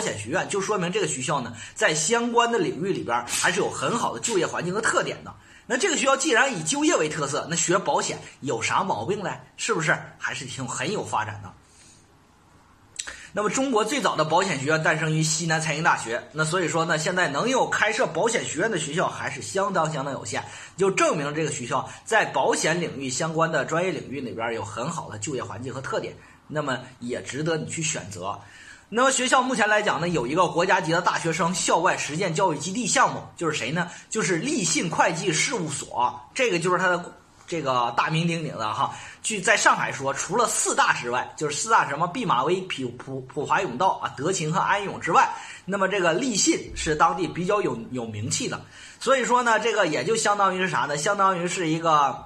保险学院，就说明这个学校呢，在相关的领域里边还是有很好的就业环境和特点的。那这个学校既然以就业为特色，那学保险有啥毛病呢？是不是还是挺很有发展的？那么，中国最早的保险学院诞生于西南财经大学。那所以说呢，现在能有开设保险学院的学校还是相当相当有限，就证明这个学校在保险领域相关的专业领域里边有很好的就业环境和特点。那么也值得你去选择。那么学校目前来讲呢，有一个国家级的大学生校外实践教育基地项目，就是谁呢？就是立信会计事务所，这个就是它的这个大名鼎鼎的哈。据在上海说，除了四大之外，就是四大什么毕马威、普普普华永道啊、德勤和安永之外，那么这个立信是当地比较有有名气的。所以说呢，这个也就相当于是啥呢？相当于是一个。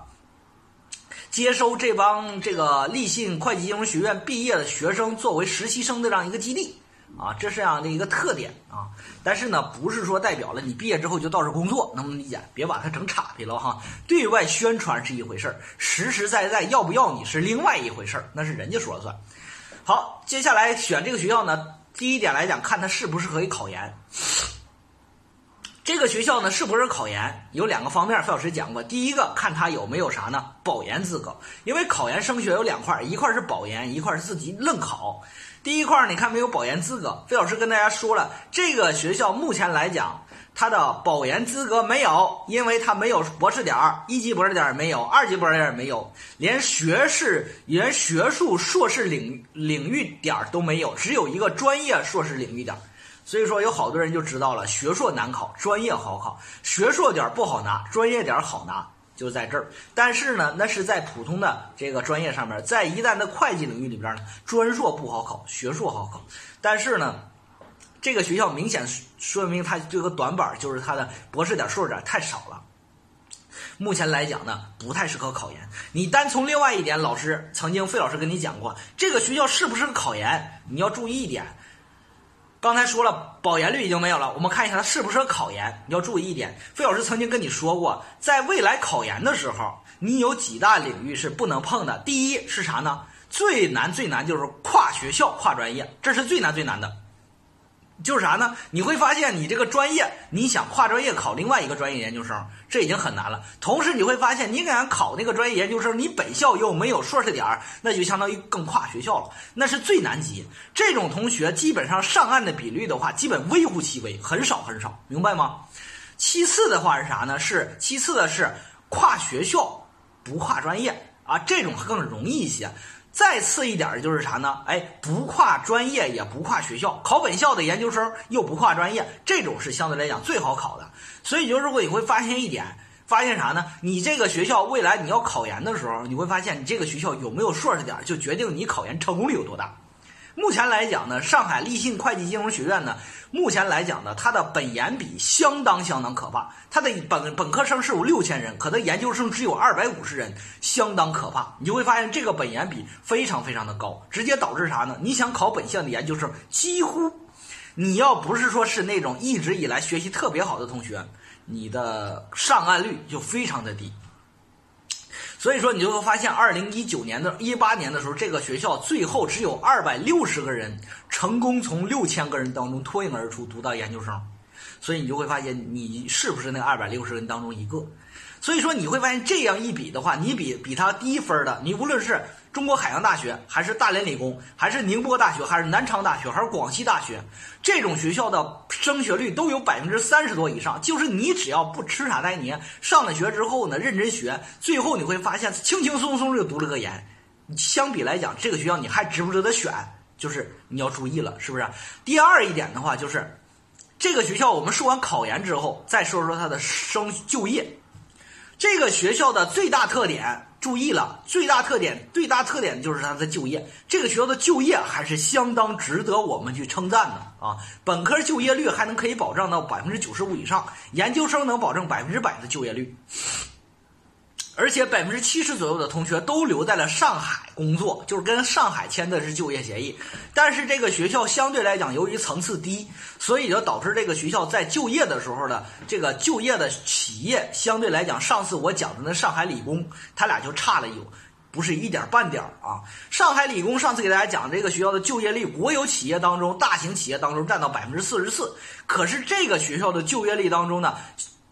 接收这帮这个立信会计金融学院毕业的学生作为实习生的这样一个基地啊，这是这样的一个特点啊。但是呢，不是说代表了你毕业之后就到这工作，能不能理解？别把它整岔劈了哈。对外宣传是一回事儿，实实在在要不要你是另外一回事儿，那是人家说了算。好，接下来选这个学校呢，第一点来讲，看它适不适合于考研。这个学校呢，是不是考研？有两个方面，费老师讲过。第一个，看他有没有啥呢？保研资格。因为考研升学有两块，一块是保研，一块是自己愣考。第一块，你看没有保研资格。费老师跟大家说了，这个学校目前来讲，它的保研资格没有，因为它没有博士点儿，一级博士点儿没有，二级博士点儿没有，连学士、连学术硕士领领域点儿都没有，只有一个专业硕士领域点儿。所以说，有好多人就知道了，学硕难考，专业好考。学硕点不好拿，专业点好拿，就在这儿。但是呢，那是在普通的这个专业上面，在一旦的会计领域里边呢，专硕不好考，学硕好考。但是呢，这个学校明显说明它这个短板就是它的博士点、硕士点太少了。目前来讲呢，不太适合考研。你单从另外一点，老师曾经费老师跟你讲过，这个学校适不适合考研，你要注意一点。刚才说了，保研率已经没有了。我们看一下它适不适合考研。你要注意一点，费老师曾经跟你说过，在未来考研的时候，你有几大领域是不能碰的。第一是啥呢？最难最难就是跨学校、跨专业，这是最难最难的。就是啥呢？你会发现，你这个专业，你想跨专业考另外一个专业研究生，这已经很难了。同时，你会发现，你敢考那个专业研究生，你本校又没有硕士点儿，那就相当于更跨学校了，那是最难级。这种同学基本上上岸的比率的话，基本微乎其微，很少很少，明白吗？其次的话是啥呢？是其次的是跨学校不跨专业啊，这种更容易一些。再次一点就是啥呢？哎，不跨专业也不跨学校，考本校的研究生又不跨专业，这种是相对来讲最好考的。所以就是如果你会发现一点，发现啥呢？你这个学校未来你要考研的时候，你会发现你这个学校有没有硕士点，就决定你考研成功率有多大。目前来讲呢，上海立信会计金融学院呢，目前来讲呢，它的本研比相当相当可怕。它的本本科生是有六千人，可它研究生只有二百五十人，相当可怕。你就会发现这个本研比非常非常的高，直接导致啥呢？你想考本校的研究生，几乎你要不是说是那种一直以来学习特别好的同学，你的上岸率就非常的低。所以说，你就会发现，二零一九年的一八年的时候，这个学校最后只有二百六十个人成功从六千个人当中脱颖而出，读到研究生。所以你就会发现，你是不是那二百六十人当中一个？所以说，你会发现这样一比的话，你比比他低分的，你无论是。中国海洋大学，还是大连理工，还是宁波大学，还是南昌大学，还是广西大学，这种学校的升学率都有百分之三十多以上。就是你只要不吃傻呆捏，上了学之后呢，认真学，最后你会发现轻轻松松就读了个研。相比来讲，这个学校你还值不值得选？就是你要注意了，是不是？第二一点的话，就是这个学校我们说完考研之后，再说说它的升就业。这个学校的最大特点。注意了，最大特点，最大特点就是它的就业。这个学校的就业还是相当值得我们去称赞的啊！本科就业率还能可以保障到百分之九十五以上，研究生能保证百分之百的就业率。而且百分之七十左右的同学都留在了上海工作，就是跟上海签的是就业协议。但是这个学校相对来讲，由于层次低，所以就导致这个学校在就业的时候呢，这个就业的企业相对来讲，上次我讲的那上海理工，他俩就差了有不是一点半点儿啊。上海理工上次给大家讲这个学校的就业率，国有企业当中、大型企业当中占到百分之四十四，可是这个学校的就业率当中呢？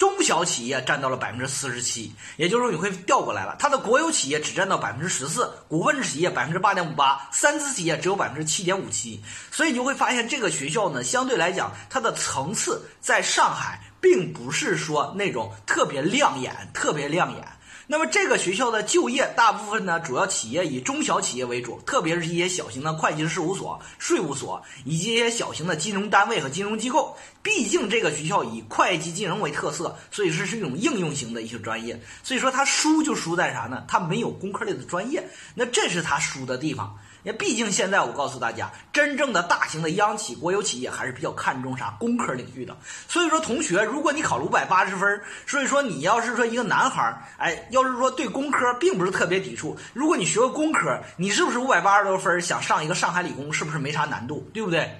中小企业占到了百分之四十七，也就是说你会调过来了，它的国有企业只占到百分之十四，股份制企业百分之八点五八，三资企业只有百分之七点五七，所以你就会发现这个学校呢，相对来讲它的层次在上海并不是说那种特别亮眼，特别亮眼。那么这个学校的就业大部分呢，主要企业以中小企业为主，特别是一些小型的会计师事务所、税务所，以及一些小型的金融单位和金融机构。毕竟这个学校以会计金融为特色，所以说是一种应用型的一些专业。所以说它输就输在啥呢？它没有工科类的专业，那这是它输的地方。也毕竟现在我告诉大家，真正的大型的央企、国有企业还是比较看重啥工科领域的。所以说，同学，如果你考了五百八十分，所以说你要是说一个男孩儿，哎，要是说对工科并不是特别抵触，如果你学个工科，你是不是五百八十多分想上一个上海理工，是不是没啥难度，对不对？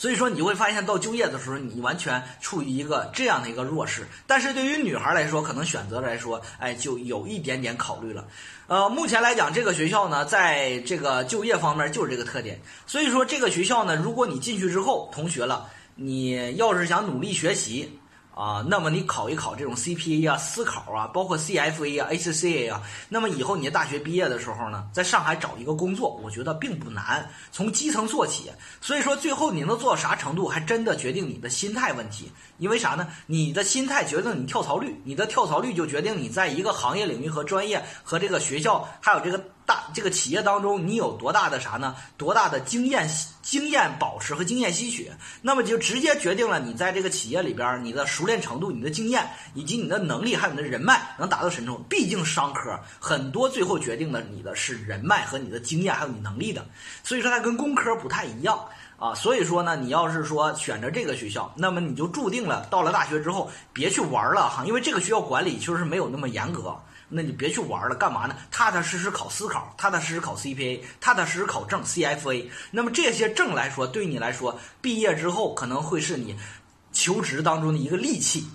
所以说，你会发现到就业的时候，你完全处于一个这样的一个弱势。但是对于女孩来说，可能选择来说，哎，就有一点点考虑了。呃，目前来讲，这个学校呢，在这个就业方面就是这个特点。所以说，这个学校呢，如果你进去之后，同学了，你要是想努力学习。啊，那么你考一考这种 CPA 啊、思考啊，包括 CFA 啊、ACCA 啊，那么以后你大学毕业的时候呢，在上海找一个工作，我觉得并不难，从基层做起。所以说，最后你能做到啥程度，还真的决定你的心态问题。因为啥呢？你的心态决定你跳槽率，你的跳槽率就决定你在一个行业领域和专业和这个学校还有这个。大这个企业当中，你有多大的啥呢？多大的经验、经验保持和经验吸取，那么就直接决定了你在这个企业里边你的熟练程度、你的经验以及你的能力还有你的人脉能达到什么程度？毕竟商科很多最后决定了你的是人脉和你的经验还有你能力的，所以说它跟工科不太一样啊。所以说呢，你要是说选择这个学校，那么你就注定了到了大学之后别去玩了哈，因为这个学校管理确实没有那么严格。那你别去玩了，干嘛呢？踏踏实实考司考，踏踏实实考 CPA，踏踏实实考证 CFA。那么这些证来说，对你来说，毕业之后可能会是你求职当中的一个利器，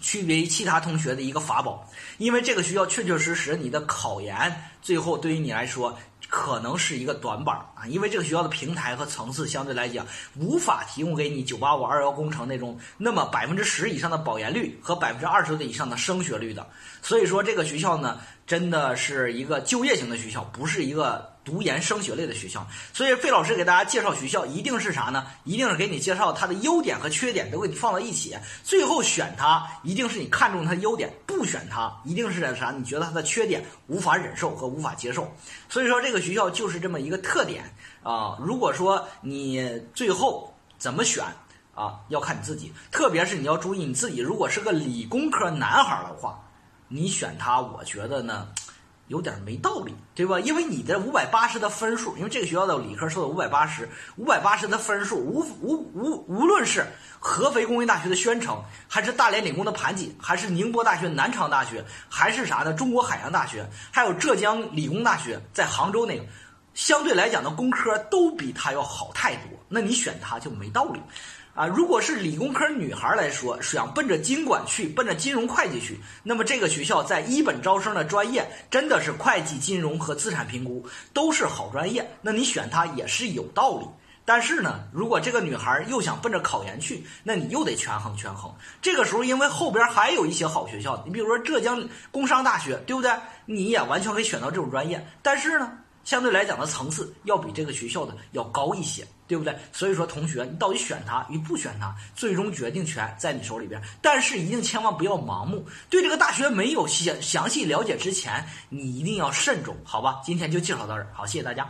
区别于其他同学的一个法宝。因为这个学校确确实实，你的考研最后对于你来说。可能是一个短板啊，因为这个学校的平台和层次相对来讲无法提供给你九八五二幺工程那种那么百分之十以上的保研率和百分之二十的以上的升学率的，所以说这个学校呢。真的是一个就业型的学校，不是一个读研升学类的学校。所以费老师给大家介绍学校，一定是啥呢？一定是给你介绍它的优点和缺点都给你放到一起。最后选它，一定是你看中它的优点；不选它，一定是啥？你觉得它的缺点无法忍受和无法接受。所以说这个学校就是这么一个特点啊。如果说你最后怎么选啊，要看你自己。特别是你要注意你自己，如果是个理工科男孩的话。你选它，我觉得呢，有点没道理，对吧？因为你的五百八十的分数，因为这个学校的理科收的五百八十，五百八十的分数，无无无，无论是合肥工业大学的宣城，还是大连理工的盘锦，还是宁波大学、南昌大学，还是啥呢？中国海洋大学，还有浙江理工大学，在杭州那个，相对来讲的工科都比他要好太多，那你选他就没道理。啊，如果是理工科女孩来说，想奔着经管去，奔着金融会计去，那么这个学校在一本招生的专业真的是会计、金融和资产评估都是好专业，那你选它也是有道理。但是呢，如果这个女孩又想奔着考研去，那你又得权衡权衡。这个时候，因为后边还有一些好学校，你比如说浙江工商大学，对不对？你也完全可以选到这种专业。但是呢？相对来讲的层次要比这个学校的要高一些，对不对？所以说，同学，你到底选它与不选它，最终决定权在你手里边。但是一定千万不要盲目，对这个大学没有详详细了解之前，你一定要慎重，好吧？今天就介绍到这儿，好，谢谢大家。